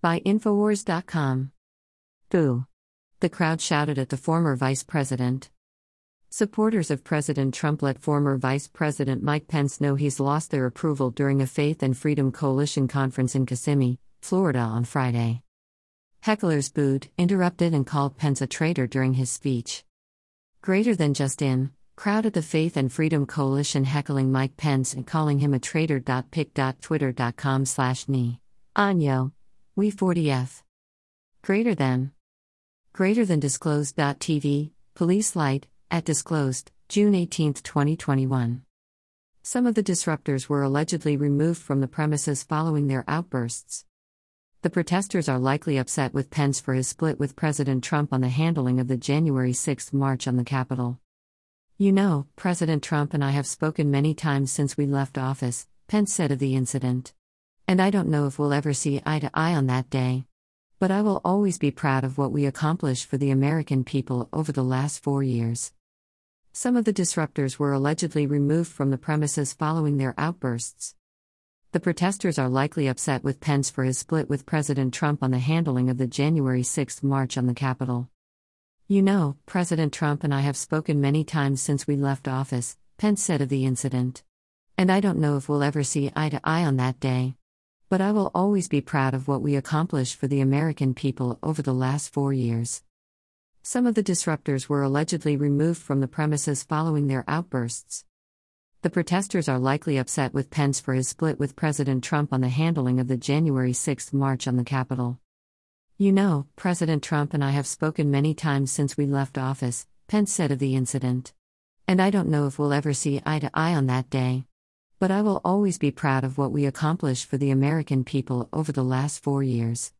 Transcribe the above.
By Infowars.com. Boo. The crowd shouted at the former vice president. Supporters of President Trump let former Vice President Mike Pence know he's lost their approval during a Faith and Freedom Coalition conference in Kissimmee, Florida on Friday. Hecklers booed, interrupted, and called Pence a traitor during his speech. Greater than just in, crowd at the Faith and Freedom Coalition heckling Mike Pence and calling him a traitor. Pic.twitter.com slash ni. Anyo. We 40F. Greater than. Greater than disclosed.tv, police light, at disclosed, June 18, 2021. Some of the disruptors were allegedly removed from the premises following their outbursts. The protesters are likely upset with Pence for his split with President Trump on the handling of the January 6 march on the Capitol. You know, President Trump and I have spoken many times since we left office, Pence said of the incident. And I don't know if we'll ever see eye to eye on that day. But I will always be proud of what we accomplished for the American people over the last four years. Some of the disruptors were allegedly removed from the premises following their outbursts. The protesters are likely upset with Pence for his split with President Trump on the handling of the January 6 march on the Capitol. You know, President Trump and I have spoken many times since we left office, Pence said of the incident. And I don't know if we'll ever see eye to eye on that day. But I will always be proud of what we accomplished for the American people over the last four years. Some of the disruptors were allegedly removed from the premises following their outbursts. The protesters are likely upset with Pence for his split with President Trump on the handling of the January 6 march on the Capitol. You know, President Trump and I have spoken many times since we left office, Pence said of the incident. And I don't know if we'll ever see eye to eye on that day. But I will always be proud of what we accomplished for the American people over the last four years.